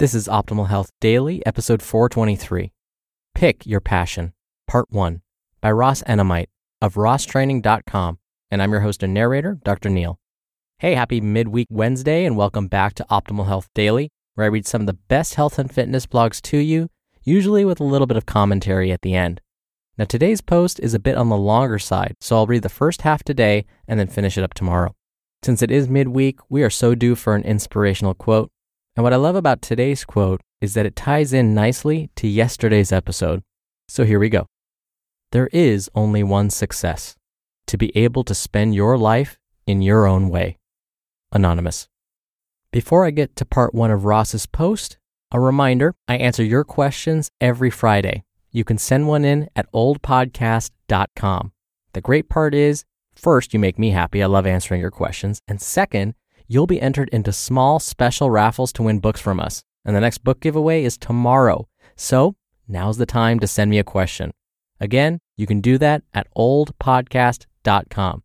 This is Optimal Health Daily, episode 423. Pick Your Passion, Part 1, by Ross Enamait of rosstraining.com. And I'm your host and narrator, Dr. Neil. Hey, happy midweek Wednesday, and welcome back to Optimal Health Daily, where I read some of the best health and fitness blogs to you, usually with a little bit of commentary at the end. Now, today's post is a bit on the longer side, so I'll read the first half today and then finish it up tomorrow. Since it is midweek, we are so due for an inspirational quote. And what I love about today's quote is that it ties in nicely to yesterday's episode. So here we go. There is only one success to be able to spend your life in your own way. Anonymous. Before I get to part one of Ross's post, a reminder I answer your questions every Friday. You can send one in at ohdpodcast.com. The great part is, first, you make me happy. I love answering your questions. And second, you'll be entered into small special raffles to win books from us. And the next book giveaway is tomorrow. So now's the time to send me a question. Again, you can do that at ohdpodcast.com.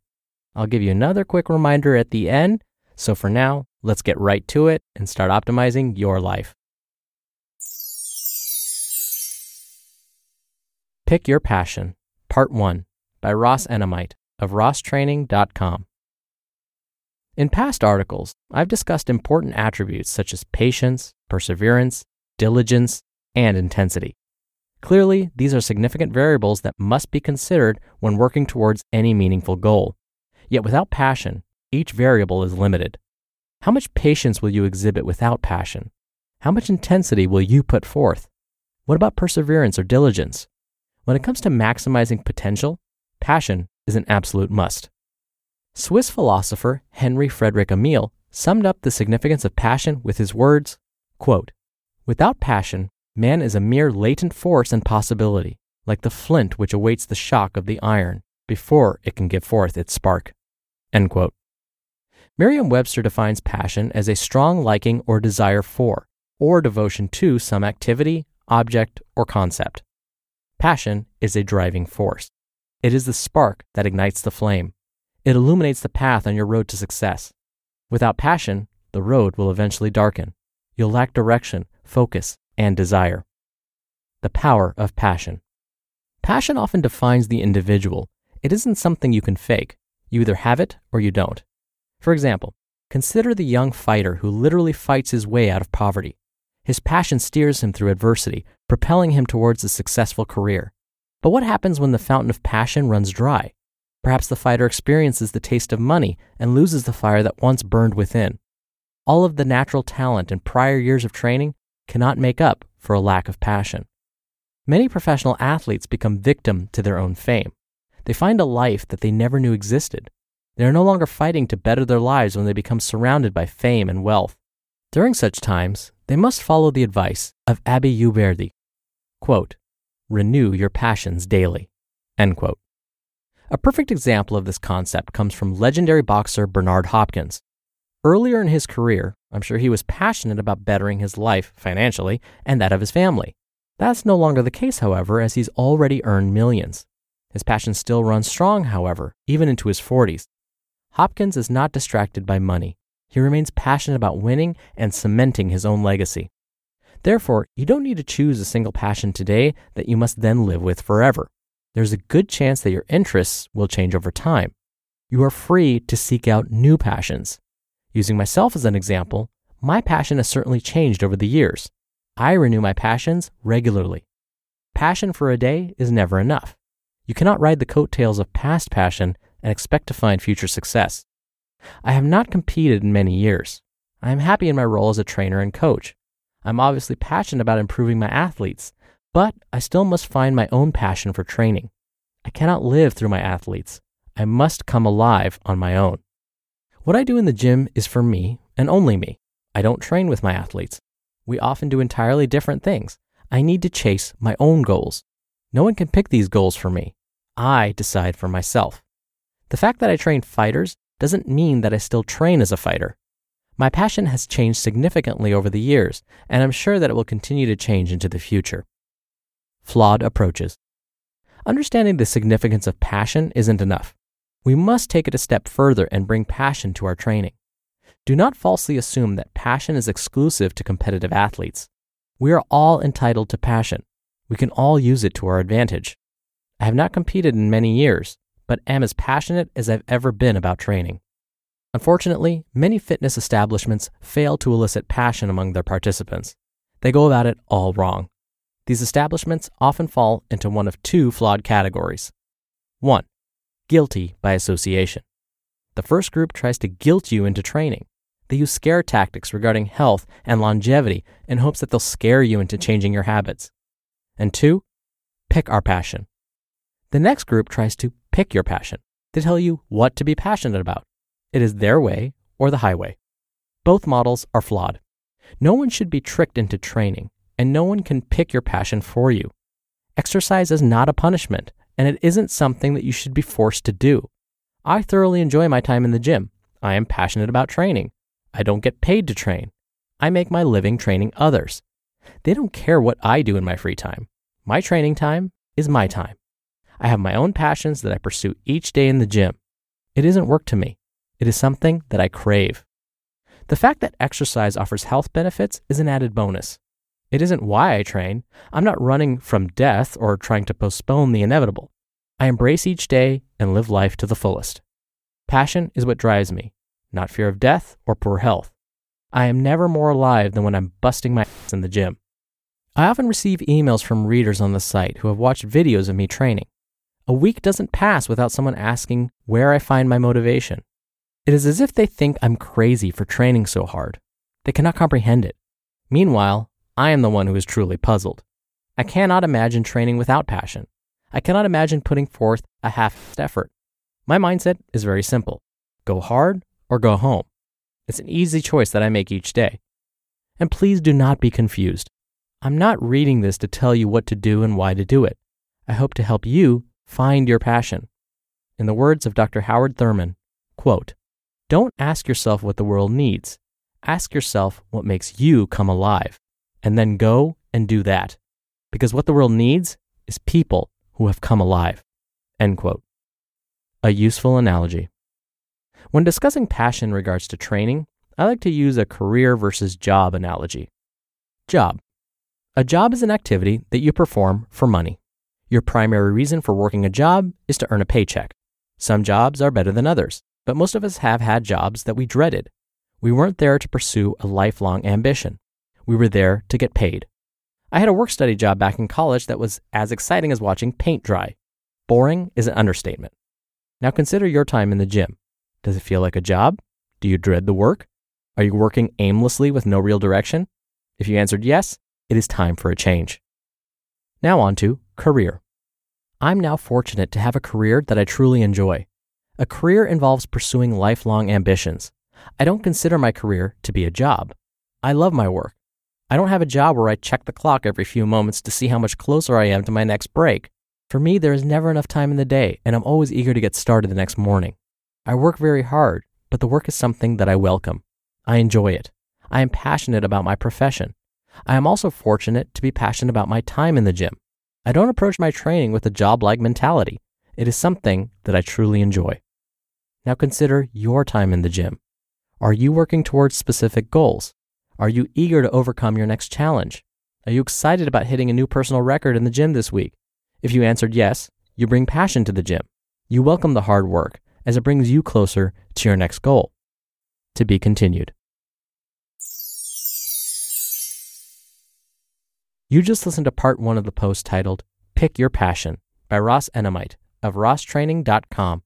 I'll give you another quick reminder at the end. So for now, let's get right to it and start optimizing your life. Pick Your Passion, Part 1 by Ross Enamait of rosstraining.com. In past articles, I've discussed important attributes such as patience, perseverance, diligence, and intensity. Clearly, these are significant variables that must be considered when working towards any meaningful goal. Yet without passion, each variable is limited. How much patience will you exhibit without passion? How much intensity will you put forth? What about perseverance or diligence? When it comes to maximizing potential, passion is an absolute must. Swiss philosopher Henry Frederick Amiel summed up the significance of passion with his words, quote, Without passion, man is a mere latent force and possibility, like the flint which awaits the shock of the iron before it can give forth its spark. End quote. Merriam-Webster defines passion as a strong liking or desire for, or devotion to some activity, object, or concept. Passion is a driving force. It is the spark that ignites the flame. It illuminates the path on your road to success. Without passion, the road will eventually darken. You'll lack direction, focus, and desire. The power of passion. Passion often defines the individual. It isn't something you can fake. You either have it or you don't. For example, consider the young fighter who literally fights his way out of poverty. His passion steers him through adversity, propelling him towards a successful career. But what happens when the fountain of passion runs dry? Perhaps the fighter experiences the taste of money and loses the fire that once burned within. All of the natural talent and prior years of training cannot make up for a lack of passion. Many professional athletes become victim to their own fame. They find a life that they never knew existed. They are no longer fighting to better their lives when they become surrounded by fame and wealth. During such times, they must follow the advice of Abbe Uberdi. Quote, renew your passions daily. End quote. A perfect example of this concept comes from legendary boxer Bernard Hopkins. Earlier in his career, I'm sure he was passionate about bettering his life financially and that of his family. That's no longer the case, however, as he's already earned millions. His passion still runs strong, however, even into his 40s. Hopkins is not distracted by money. He remains passionate about winning and cementing his own legacy. Therefore, you don't need to choose a single passion today that you must then live with forever there's a good chance that your interests will change over time. You are free to seek out new passions. Using myself as an example, my passion has certainly changed over the years. I renew my passions regularly. Passion for a day is never enough. You cannot ride the coattails of past passion and expect to find future success. I have not competed in many years. I am happy in my role as a trainer and coach. I'm obviously passionate about improving my athletes, but I still must find my own passion for training. I cannot live through my athletes. I must come alive on my own. What I do in the gym is for me and only me. I don't train with my athletes. We often do entirely different things. I need to chase my own goals. No one can pick these goals for me. I decide for myself. The fact that I train fighters doesn't mean that I still train as a fighter. My passion has changed significantly over the years, and I'm sure that it will continue to change into the future flawed approaches. Understanding the significance of passion isn't enough. We must take it a step further and bring passion to our training. Do not falsely assume that passion is exclusive to competitive athletes. We are all entitled to passion. We can all use it to our advantage. I have not competed in many years, but am as passionate as I've ever been about training. Unfortunately, many fitness establishments fail to elicit passion among their participants. They go about it all wrong. These establishments often fall into one of two flawed categories. 1. Guilty by association. The first group tries to guilt you into training. They use scare tactics regarding health and longevity in hopes that they'll scare you into changing your habits. And two, pick our passion. The next group tries to pick your passion. They tell you what to be passionate about. It is their way or the highway. Both models are flawed. No one should be tricked into training, and no one can pick your passion for you. Exercise is not a punishment, and it isn't something that you should be forced to do. I thoroughly enjoy my time in the gym. I am passionate about training. I don't get paid to train. I make my living training others. They don't care what I do in my free time. My training time is my time. I have my own passions that I pursue each day in the gym. It isn't work to me. It is something that I crave. The fact that exercise offers health benefits is an added bonus. It isn't why I train. I'm not running from death or trying to postpone the inevitable. I embrace each day and live life to the fullest. Passion is what drives me not fear of death or poor health. I am never more alive than when I'm busting my ass in the gym. I often receive emails from readers on the site who have watched videos of me training. A week doesn't pass without someone asking where I find my motivation. It is as if they think I'm crazy for training so hard. They cannot comprehend it. Meanwhile, I am the one who is truly puzzled. I cannot imagine training without passion. I cannot imagine putting forth a half effort. My mindset is very simple go hard or go home. It's an easy choice that I make each day. And please do not be confused. I'm not reading this to tell you what to do and why to do it. I hope to help you find your passion. In the words of Dr. Howard Thurman, quote, Don't ask yourself what the world needs. Ask yourself what makes you come alive, and then go and do that. Because what the world needs is people who have come alive. End quote. A useful analogy. When discussing passion in regards to training, I like to use a career versus job analogy. Job. A job is an activity that you perform for money. Your primary reason for working a job is to earn a paycheck. Some jobs are better than others, but most of us have had jobs that we dreaded. We weren't there to pursue a lifelong ambition. We were there to get paid. I had a work study job back in college that was as exciting as watching paint dry. Boring is an understatement. Now consider your time in the gym. Does it feel like a job? Do you dread the work? Are you working aimlessly with no real direction? If you answered yes, it is time for a change. Now on to career. I'm now fortunate to have a career that I truly enjoy. A career involves pursuing lifelong ambitions. I don't consider my career to be a job. I love my work. I don't have a job where I check the clock every few moments to see how much closer I am to my next break. For me, there is never enough time in the day, and I'm always eager to get started the next morning. I work very hard, but the work is something that I welcome. I enjoy it. I am passionate about my profession. I am also fortunate to be passionate about my time in the gym. I don't approach my training with a job like mentality. It is something that I truly enjoy. Now consider your time in the gym. Are you working towards specific goals? Are you eager to overcome your next challenge? Are you excited about hitting a new personal record in the gym this week? If you answered yes, you bring passion to the gym. You welcome the hard work as it brings you closer to your next goal. To be continued. You just listened to part one of the post titled Pick Your Passion by Ross Enamait of rosstraining.com.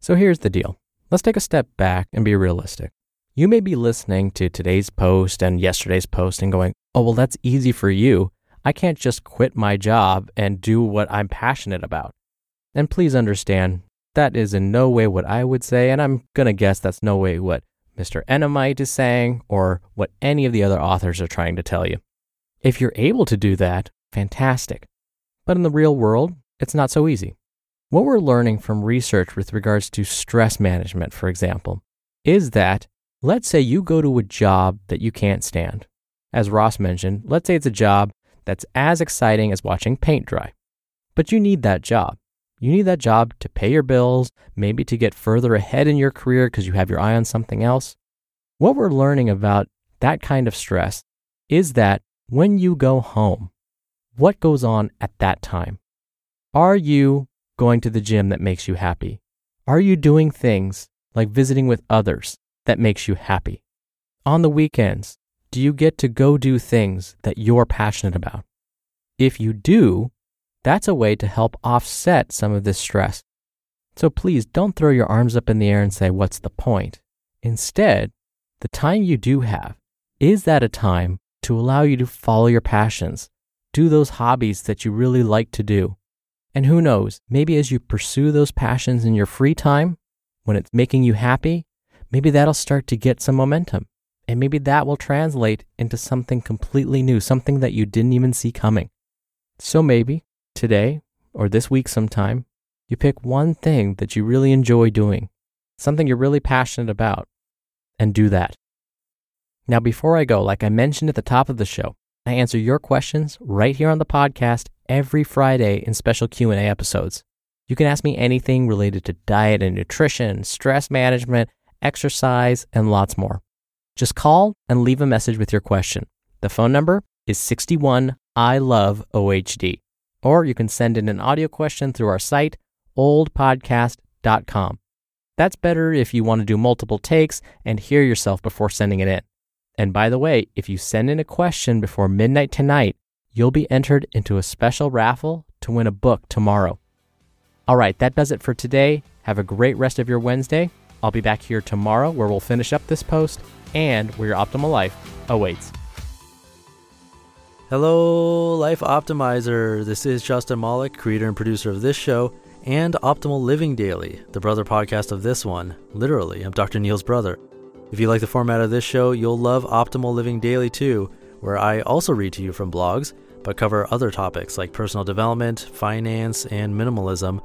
So here's the deal. Let's take a step back and be realistic. You may be listening to today's post and yesterday's post and going, oh, well, that's easy for you. I can't just quit my job and do what I'm passionate about. And please understand, that is in no way what I would say, and I'm going to guess that's no way what Mr. Enamait is saying or what any of the other authors are trying to tell you. If you're able to do that, fantastic. But in the real world, it's not so easy. What we're learning from research with regards to stress management, for example, is that let's say you go to a job that you can't stand. As Ross mentioned, let's say it's a job that's as exciting as watching paint dry. But you need that job. You need that job to pay your bills, maybe to get further ahead in your career because you have your eye on something else. what we're learning about that kind of stress is that when you go home, what goes on at that time? Are you going to the gym that makes you happy? Are you doing things like visiting with others that makes you happy? On the weekends, do you get to go do things that you're passionate about? If you do, that's a way to help offset some of this stress. So please don't throw your arms up in the air and say, What's the point? Instead, the time you do have, is that a time to allow you to follow your passions, do those hobbies that you really like to do? And who knows, maybe as you pursue those passions in your free time, when it's making you happy, maybe that'll start to get some momentum. And maybe that will translate into something completely new, something that you didn't even see coming. So maybe today or this week sometime, you pick one thing that you really enjoy doing, something you're really passionate about, and do that. Now, before I go, like I mentioned at the top of the show, I answer your questions right here on the podcast every Friday in special Q&A episodes. You can ask me anything related to diet and nutrition, stress management, exercise, and lots more. Just call and leave a message with your question. The phone number is 61 I love OHD. Or you can send in an audio question through our site, ohdpodcast.com. That's better if you want to do multiple takes and hear yourself before sending it in. And by the way, if you send in a question before midnight tonight, you'll be entered into a special raffle to win a book tomorrow. All right, that does it for today. Have a great rest of your Wednesday. I'll be back here tomorrow where we'll finish up this post and where your optimal life awaits. Hello, Life Optimizer. This is Justin Malik, creator and producer of this show and Optimal Living Daily, the brother podcast of this one. Literally, I'm Dr. Neil's brother. If you like the format of this show, you'll love Optimal Living Daily too, where I also read to you from blogs, but cover other topics like personal development, finance, and minimalism